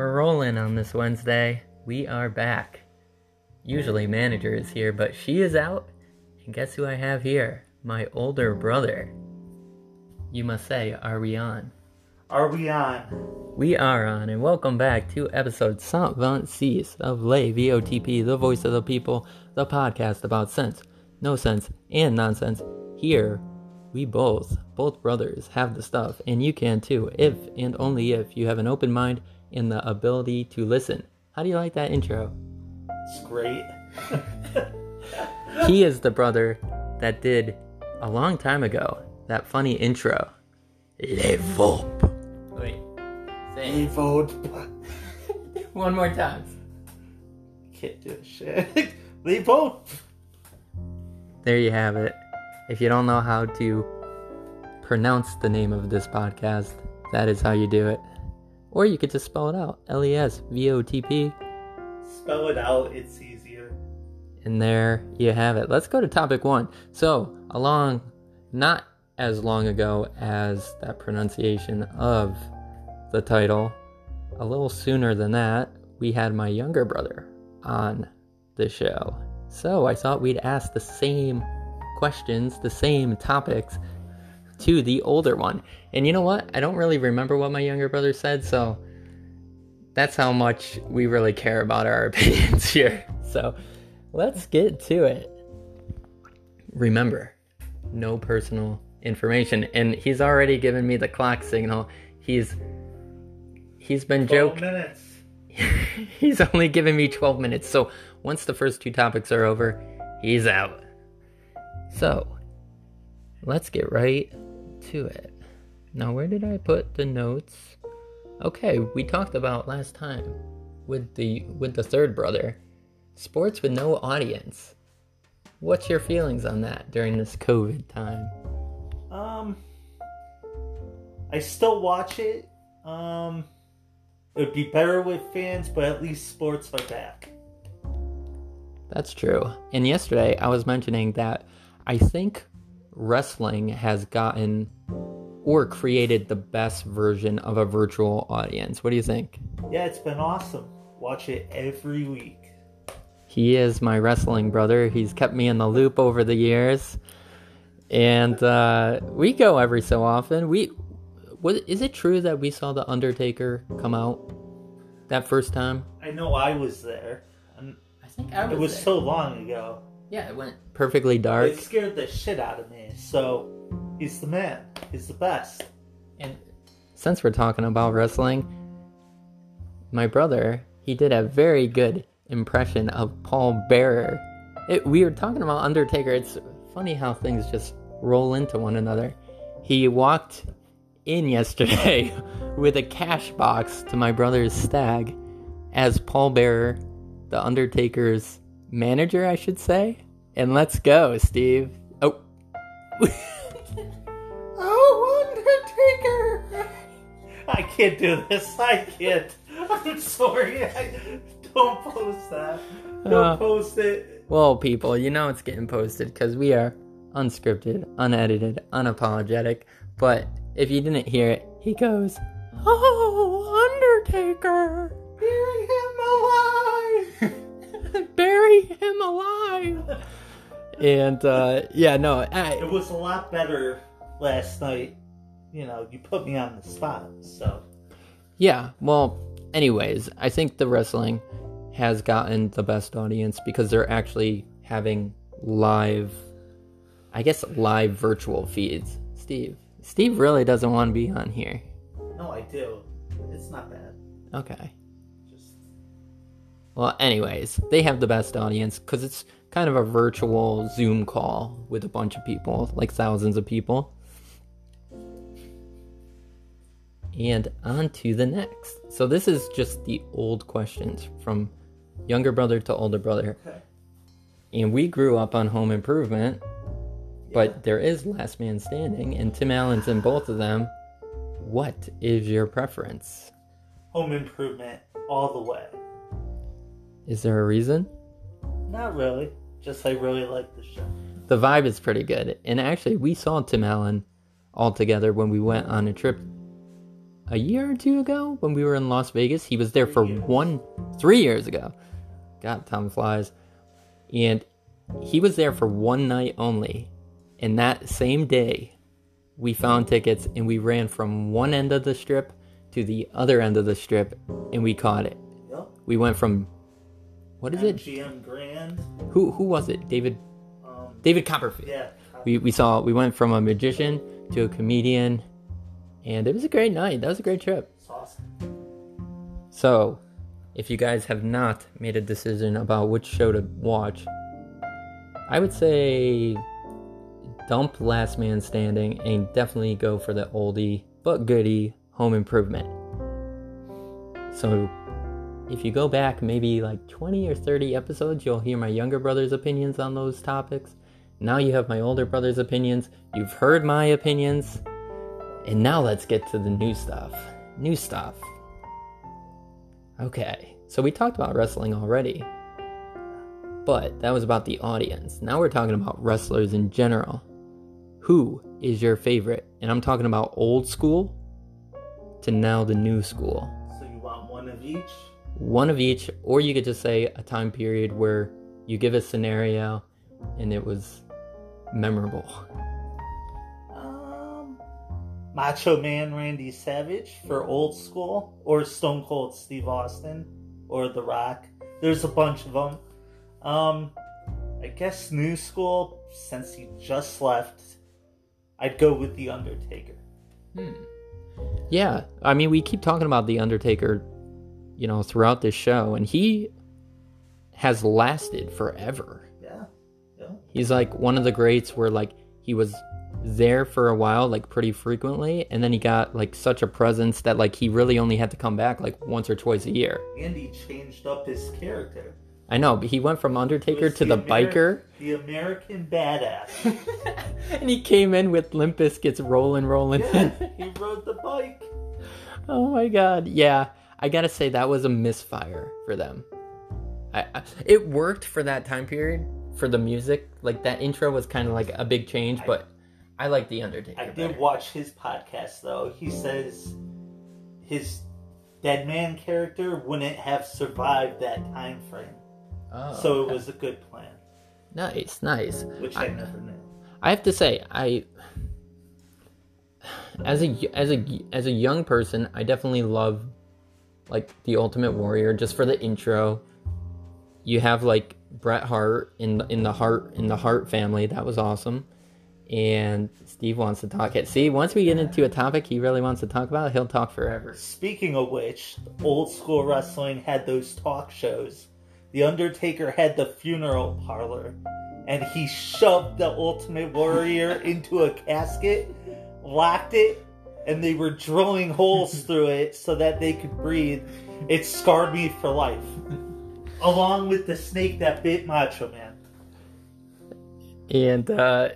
we're rolling on this Wednesday. We are back. Usually, manager is here, but she is out. And guess who I have here? My older brother. You must say, are we on? Are we on? We are on, and welcome back to episode 126 of Les VOTP, the voice of the people, the podcast about sense, no sense, and nonsense. Here, we both, both brothers, have the stuff, and you can too, if and only if you have an open mind and the ability to listen. How do you like that intro? It's great. He is the brother that did a long time ago that funny intro. Le Vop. Wait, say it vote. one more time. Can't do shit. They vote. There you have it. If you don't know how to pronounce the name of this podcast, that is how you do it. Or you could just spell it out L E S V O T P. Spell it out. It's easier. And there you have it. Let's go to topic one. So, along, not as long ago as that pronunciation of the title, a little sooner than that, we had my younger brother on the show. So, I thought we'd ask the same questions, the same topics to the older one. And you know what? I don't really remember what my younger brother said, so that's how much we really care about our opinions here. So let's get to it. Remember, no personal information. And he's already given me the clock signal. He's he's been joking. minutes. he's only given me 12 minutes. So once the first two topics are over, he's out. So let's get right to it. Now, where did I put the notes? Okay, we talked about last time with the with the third brother, sports with no audience. What's your feelings on that during this COVID time? Um, I still watch it. Um, it would be better with fans, but at least sports are back. That's true. And yesterday I was mentioning that I think wrestling has gotten or created the best version of a virtual audience. What do you think? Yeah, it's been awesome. Watch it every week. He is my wrestling brother. He's kept me in the loop over the years. And uh, we go every so often. We was is it true that we saw the Undertaker come out that first time? I know I was there. And I think I was. it was so long ago. Yeah, it went perfectly dark. It scared the shit out of me. So he's the man. He's the best. And since we're talking about wrestling, my brother, he did a very good impression of Paul Bearer. It, we were talking about Undertaker. It's funny how things just roll into one another. He walked in yesterday with a cash box to my brother's stag as Paul Bearer, the Undertaker's manager, I should say. And let's go, Steve. Oh. Oh, Undertaker! I can't do this. I can't. I'm sorry. I, don't post that. Don't Uh. post it. Well, people, you know it's getting posted because we are unscripted, unedited, unapologetic. But if you didn't hear it, he goes, Oh, Undertaker! Bury him alive! Bury him alive! and, uh, yeah, no, it was a lot better last night. You know, you put me on the spot, so. yeah, well, anyways, I think the wrestling has gotten the best audience because they're actually having live, I guess, live virtual feeds. Steve. Steve really doesn't want to be on here. No, I do. It's not bad. Okay. Well, anyways, they have the best audience because it's kind of a virtual Zoom call with a bunch of people, like thousands of people. And on to the next. So, this is just the old questions from younger brother to older brother. Okay. And we grew up on home improvement, but there is Last Man Standing, and Tim Allen's in both of them. What is your preference? Home improvement all the way. Is there a reason? Not really. Just I really like the show. The vibe is pretty good. And actually, we saw Tim Allen all together when we went on a trip a year or two ago when we were in Las Vegas. He was there for years. one, three years ago. God, time flies. And he was there for one night only. And that same day, we found tickets and we ran from one end of the strip to the other end of the strip and we caught it. Yep. We went from what is it? MGM Grand. Who who was it? David Um, David Copperfield. yeah. We we saw we went from a magician to a comedian and it was a great night. That was a great trip. It's awesome. So, if you guys have not made a decision about which show to watch, I would say dump Last Man Standing and definitely go for the oldie but goodie Home Improvement. So, if you go back maybe like 20 or 30 episodes, you'll hear my younger brother's opinions on those topics. Now you have my older brother's opinions. You've heard my opinions. And now let's get to the new stuff. New stuff. Okay, so we talked about wrestling already. But that was about the audience. Now we're talking about wrestlers in general. Who is your favorite? And I'm talking about old school to now the new school. So you want one of each? One of each, or you could just say a time period where you give a scenario and it was memorable. Um, Macho Man Randy Savage for old school, or Stone Cold Steve Austin, or The Rock. There's a bunch of them. Um, I guess new school, since he just left, I'd go with The Undertaker. Yeah, I mean, we keep talking about The Undertaker, you know, throughout this show, and he has lasted forever. Yeah, yeah. He's like one of the greats where, like, he was there for a while, like, pretty frequently, and then he got, like, such a presence that, like, he really only had to come back, like, once or twice a year. And he changed up his character. I know, but he went from Undertaker to the, Ameri- biker, The American Badass. and he came in with Limp Bizkit's rolling, rolling. yeah, he rode the bike. Oh my god. Yeah, I gotta say that was a misfire for them. I, I it worked for that time period for the music. Like that intro was kind of like a big change, but I like the Undertaker. I did better. watch his podcast though. He says his dead man character wouldn't have survived that time frame. Oh, so okay. it was a good plan, nice, nice. which I never knew. I have to say, I as a as a as a young person, I definitely love like the Ultimate Warrior just for the intro. You have like Bret Hart in the, in the Hart in the Hart family. That was awesome. And Steve wants to talk it. See, once we get into a topic he really wants to talk about, he'll talk forever. Speaking of which, old school wrestling had those talk shows. The Undertaker had the funeral parlor, and he shoved the Ultimate Warrior into a casket, locked it, and they were drilling holes through it so that they could breathe. It scarred me for life. Along with the snake that bit Macho Man. And uh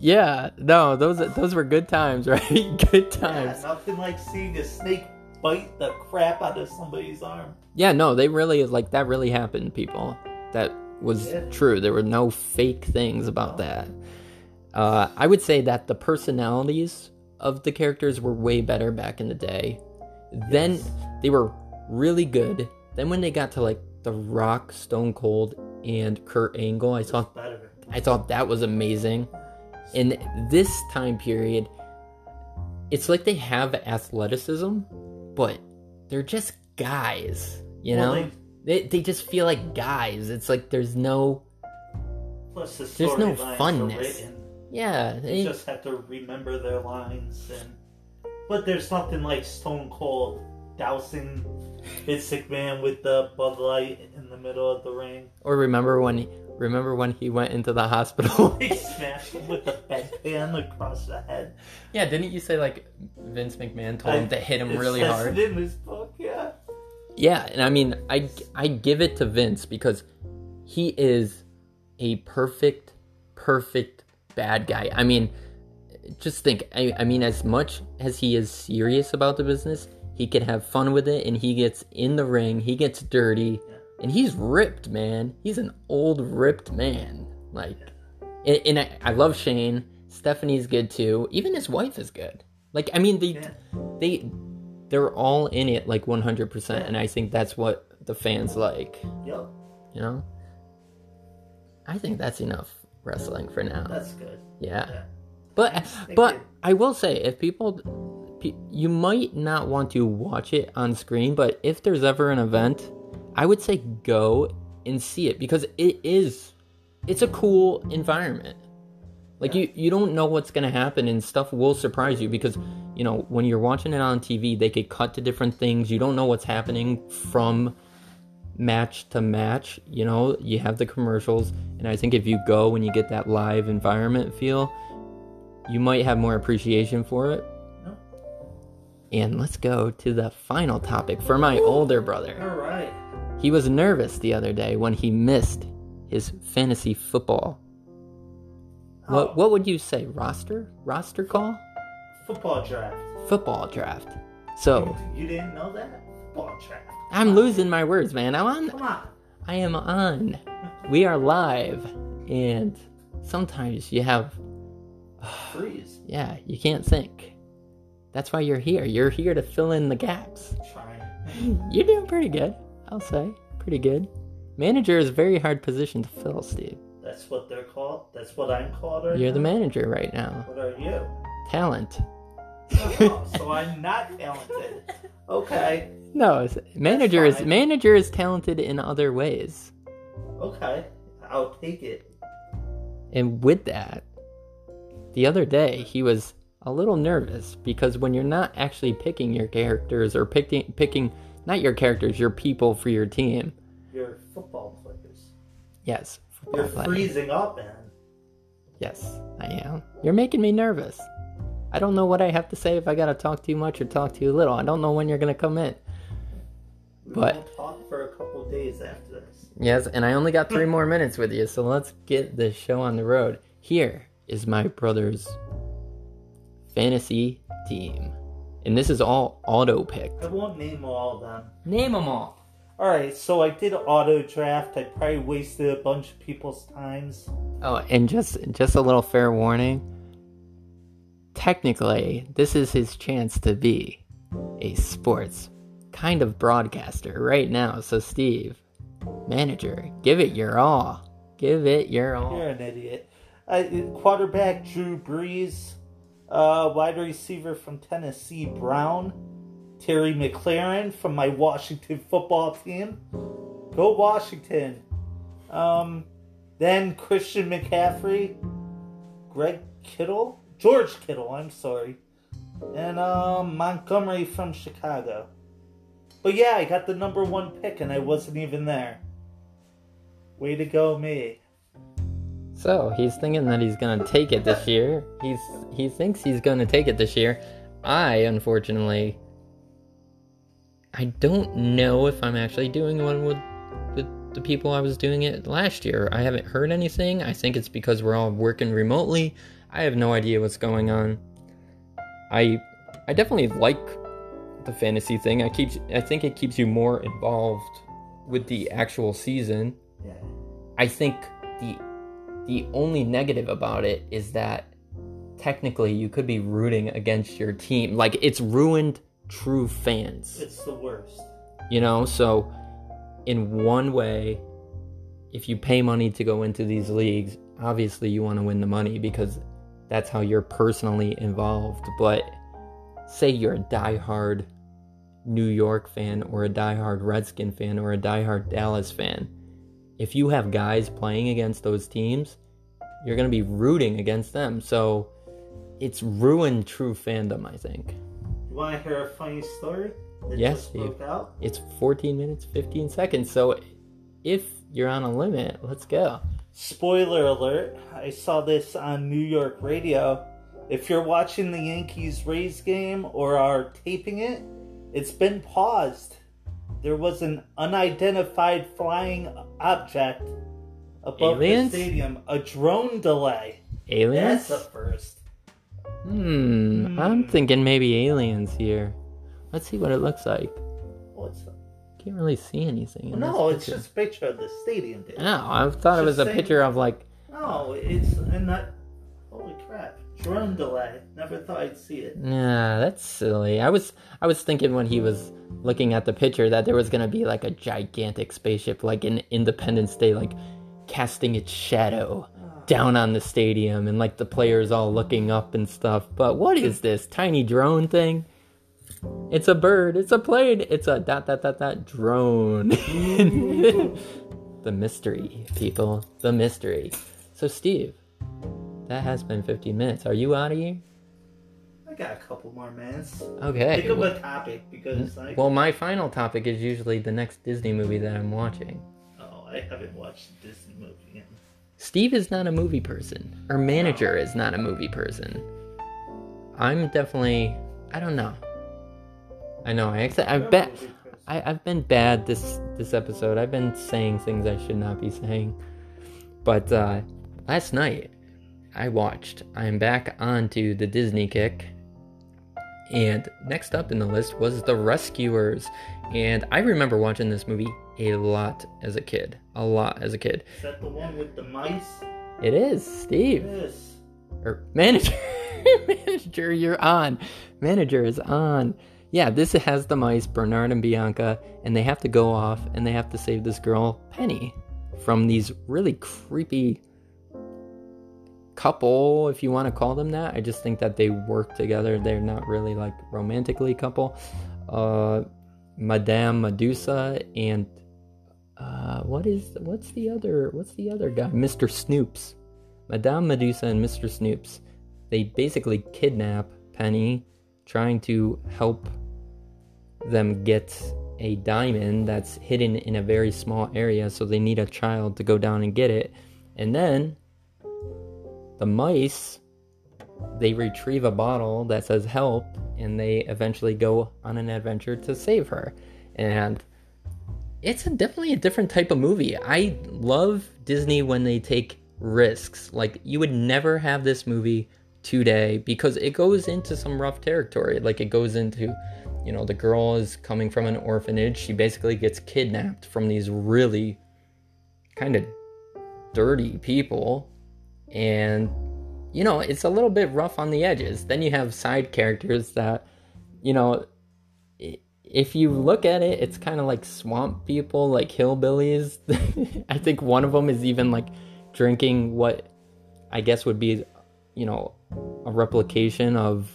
yeah, no, those those were good times, right? good times. Yeah, nothing like seeing a snake bite the crap out of somebody's arm. Yeah, no, they really like that really happened, people. That was Yeah. true. There were no fake things about that. Uh, I would say that the personalities of the characters were way better back in the day. Then Yes. they were really good. Then when they got to like The Rock, Stone Cold, and Kurt Angle, I Better. I thought that was amazing. In this time period, it's like they have athleticism, but they're just guys, you Well, know? They, they just feel like guys. It's like there's no Plus, the There's no funness. Yeah. You They, just have to remember their lines, and but there's nothing like Stone Cold dousing Vince McMahon with the Bud Light in the middle of the ring. or remember when he, remember when he went into the hospital? He smashed him with the bedpan across the head. yeah, didn't you say like Vince McMahon told I- him to hit him really hard? in his book, yeah. Yeah, and I mean, I I give it to Vince because he is a perfect, perfect bad guy. I mean, just think. I, I mean, as much as he is serious about the business, he can have fun with it, and he gets in the ring, he gets dirty, and he's ripped, man. He's an old ripped man. Like, and, and I, I love Shane. Stephanie's good too. Even his wife is good. Like I mean they Yeah. they they're all in it like 100% Yeah. and I think that's what the fans like, Yep, you know? I think that's enough wrestling for now. that's good. yeah. Yeah. But but you. I will say if people you might not want to watch it on screen, but if there's ever an event, I would say go and see it because it is it's a cool environment. Like you you don't know what's going to happen and stuff will surprise you because you know when you're watching it on TV, they could cut to different things. You don't know what's happening from match to match. You know, you have the commercials, and I think if you go and you get that live environment feel, you might have more appreciation for it. No. And let's go to the final topic for my older brother. All right. He was nervous the other day when he missed his fantasy football. Oh, What what would you say? Roster? Roster call? football draft? Football draft. So You didn't know that? Football draft. I'm losing my words, man. I'm on Come on. I am on. We are live and sometimes you have Freeze. yeah, you can't think. That's why you're here. You're here to fill in the gaps. Trying. You're doing pretty good, I'll say. Pretty good. Manager is a very hard position to fill, Steve. That's what they're called. That's what I'm called right You're the manager right now. What are you? Talent. Oh, so I'm not talented. Okay. No, manager is manager is talented in other ways. Okay. I'll take it. And with that, the other day he was a little nervous because when you're not actually picking your characters or picking picking not your characters, your people for your team. You're football players. Yes, football You're player. freezing up, man. Yes, I am. You're making me nervous. I don't know what I have to say if I gotta talk too much or talk too little. I don't know when you're gonna come in. We But- won't talk for a couple days after this. Yes, and I only got three more minutes with you, so let's get this show on the road. Here is my brother's fantasy team. And this is all auto picked. I won't name all of them. Name them all. All right, so I did auto draft. I probably wasted a bunch of people's times. Oh, and just just a little fair warning. Technically, this is his chance to be a sports kind of broadcaster right now. So Steve, manager, give it your all. Give it your all. You're an idiot. I, quarterback Drew Brees, uh, wide receiver from Tennessee Brown, Terry McLaurin from my Washington football team. Go Washington. Um, then Christian McCaffrey, Greg Kittle, George Kittle. I'm sorry, and um, Montgomery from Chicago. But yeah, I got the number one pick, and I wasn't even there. Way to go, me. So he's thinking that he's gonna take it this year. He's he thinks he's gonna take it this year. I unfortunately I don't know if I'm actually doing one with with the people I was doing it last year. I haven't heard anything. I think it's because we're all working remotely. I have no idea what's going on. I I definitely like the fantasy thing. I keeps I think it keeps you more involved with the actual season. Yeah. I think the the only negative about it is that technically you could be rooting against your team. Like it's ruined true fans. It's the worst. You know, so in one way if you pay money to go into these leagues, obviously you want to win the money because that's how you're personally involved. But say you're a diehard New York fan or a diehard Redskin fan or a diehard Dallas fan. If you have guys playing against those teams, you're going to be rooting against them. So it's ruined true fandom, I think. You want to hear a funny story? That Yes, just broke out? It's 14 minutes, 15 seconds. So if you're on a limit, let's go. Spoiler alert, I saw this on New York radio. If you're watching the Yankees Rays game or are taping it, it's been paused. There was an unidentified flying object above Aliens? the stadium, a drone delay. Aliens? That's a first. Hmm, I'm Hmm. thinking maybe aliens here. Let's see what it looks like. Can't really see anything. in No, it's just a picture of the stadium. No, I thought it was a saying. picture of like. No, it's and that. Holy crap! Drone delay. Never thought I'd see it. Nah, that's silly. I was I was thinking when he was looking at the picture that there was gonna be like a gigantic spaceship, like in Independence Day, like casting its shadow ah. down on the stadium, and like the players all looking up and stuff. But what is this tiny drone thing? It's a bird. It's a plane. It's a dot dot dot dot drone. the mystery, people. The mystery. So, Steve, that has been 15 minutes. Are you out of here? I got a couple more minutes. Okay. Think of a topic because like Well, my final topic is usually the next Disney movie that I'm watching. oh I haven't watched this movie yet. Steve is not a movie person. Our manager is not a movie person. I'm definitely. I don't know. I know. I accept, I've been. I, I've been bad this this episode. I've been saying things I should not be saying. But uh, last night, I watched. I'm back onto the Disney kick. And next up in the list was The Rescuers. And I remember watching this movie a lot as a kid. A lot as a kid. Is that the one with the mice? It is, Steve. Yes. Or manager. manager, you're on. Manager is on. Yeah, this has the mice, Bernard and Bianca, and they have to go off and they have to save this girl, Penny, from these really creepy couple, if you want to call them that. I just think that they work together. They're not really like romantically couple. Uh Madame Medusa and uh what is what's the other what's the other guy? Mr. Snoops. Madame Medusa and Mr. Snoops. They basically kidnap Penny, trying to help them get a diamond that's hidden in a very small area, so they need a child to go down and get it. And then the mice they retrieve a bottle that says help and they eventually go on an adventure to save her. And it's a, definitely a different type of movie. I love Disney when they take risks. Like you would never have this movie today because it goes into some rough territory. Like it goes into, you know, the girl is coming from an orphanage. She basically gets kidnapped from these really kind of dirty people and you know, it's a little bit rough on the edges. Then you have side characters that, you know, if you look at it, it's kind of like swamp people, like hillbillies. I think one of them is even like drinking what I guess would be, you know, a replication of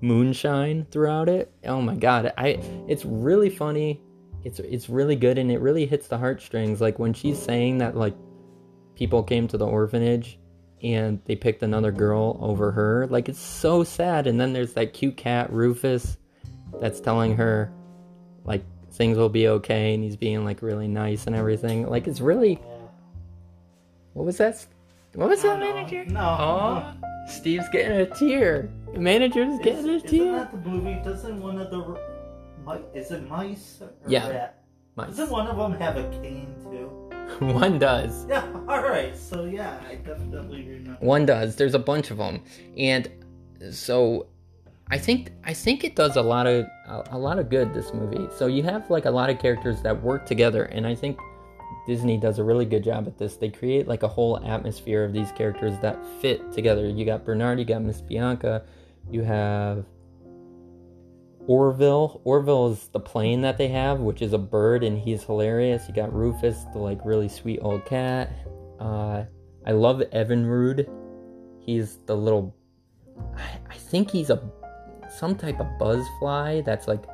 moonshine throughout it. Oh my god, I it's really funny. It's it's really good and it really hits the heartstrings. Like when she's saying that like people came to the orphanage and they picked another girl over her. Like it's so sad. And then there's that cute cat Rufus that's telling her like things will be okay and he's being like really nice and everything. Like it's really What was that? What was that No, manager? no. Steve's getting a tear. The manager's getting a Is, isn't tear. that the movie? Doesn't one of the is it mice or Yeah. rat? Mice. Doesn't one of them have a cane too? One does. Yeah. All right. So yeah, I definitely remember. One does. There's a bunch of them, and so I think I think it does a lot of a, a lot of good. This movie. So you have like a lot of characters that work together, and I think Disney does a really good job at this. They create like a whole atmosphere of these characters that fit together. You got Bernard, you got Miss Bianca, you have Orville. Orville is the plane that they have, which is a bird, and he's hilarious. You got Rufus, the like really sweet old cat. Uh, I love Evinrude. He's the little. I, I think he's a some type of buzzfly that's like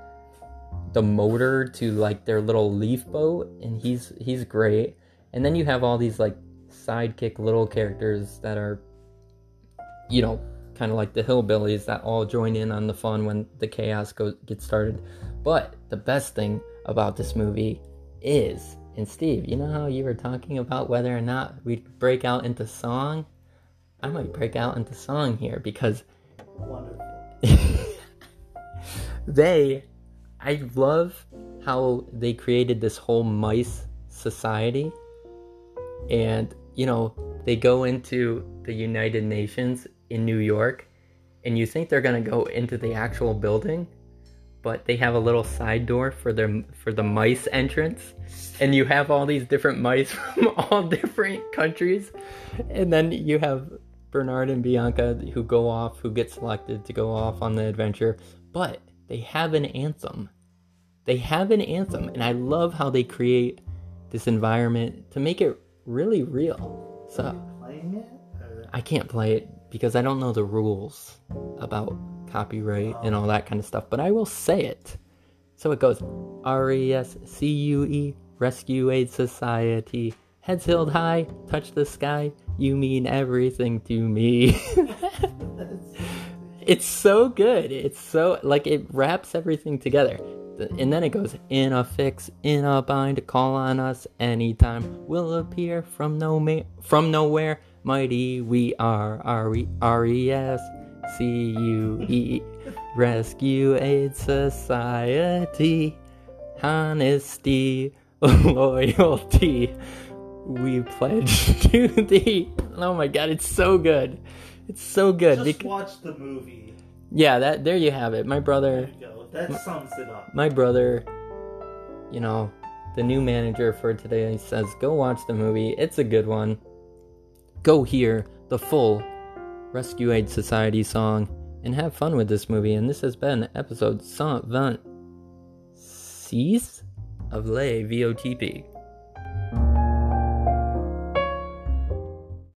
the motor to like their little leaf boat, and he's he's great. And then you have all these like sidekick little characters that are, you know, kind of like the hillbillies that all join in on the fun when the chaos goes gets started. But the best thing about this movie is, and Steve, you know how you were talking about whether or not we'd break out into song? I might break out into song here because Wonderful. they I love how they created this whole mice society. And you know they go into the United Nations in New York and you think they're going to go into the actual building but they have a little side door for their for the mice entrance. And you have all these different mice from all different countries. And then you have Bernard and Bianca who go off, who get selected to go off on the adventure, but they have an anthem. They have an anthem, and I love how they create this environment to make it really real. So? I can't play it because I don't know the rules about copyright and all that kind of stuff, but I will say it. So it goes R E S C U E, Rescue Aid Society. Heads held high, touch the sky, you mean everything to me. it's so good. It's so, like, it wraps everything together. And then it goes in a fix, in a bind, call on us anytime. We'll appear from no ma- from nowhere. Mighty we are, R E R E S C U E, Rescue Aid Society, honesty, loyalty. We pledge to thee. Oh my god, it's so good. It's so good. Just Bec- watch the movie. yeah, that there you have it. My There brother you go. That sums it up. my brother, you know, the new manager for today says, go watch the movie. It's a good one. Go hear the full Rescue Aid Society song and have fun with this movie. And this has been episode 126 of Les VOTP.